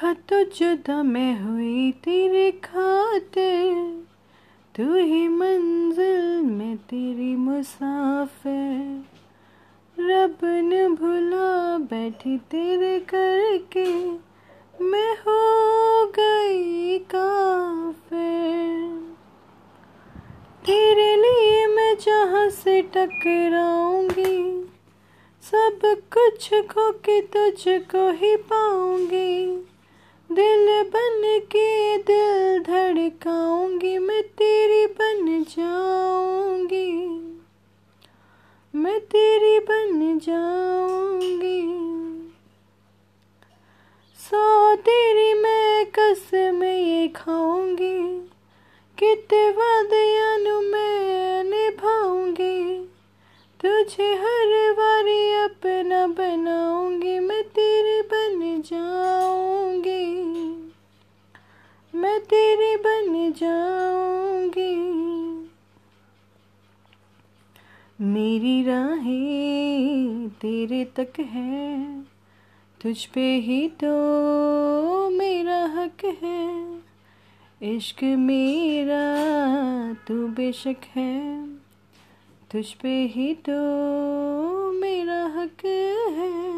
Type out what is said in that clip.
तो जुदा मैं हुई तेरे खातिर। तू ही मंजिल में तेरी मुसाफिर। रब ने भुला बैठी तेरे करके, मैं हो गई काफिर। तेरे लिए मैं जहाँ से टकराऊँगी, सब कुछ खो के तुझको ही पाऊँगी। धड़काऊँगी, मैं तेरी बन जाऊँगी। मैं तेरी बन जाऊँगी। सो तेरी मैं कस में ये खाऊँगी कितने वादियानु मैं निभाऊँगी। तुझे जाऊँगी। मेरी राहें तेरे तक है, तुझ पे ही तो मेरा हक है। इश्क मेरा तू बेशक है, तुझ पे ही तो मेरा हक है।